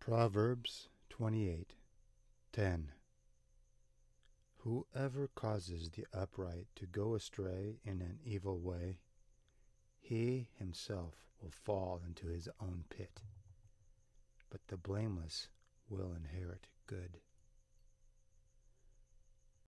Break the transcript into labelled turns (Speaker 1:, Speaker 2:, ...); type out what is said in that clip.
Speaker 1: Proverbs 28:10 Whoever causes the upright to go astray in an evil way, he himself will fall into his own pit, but the blameless will inherit good.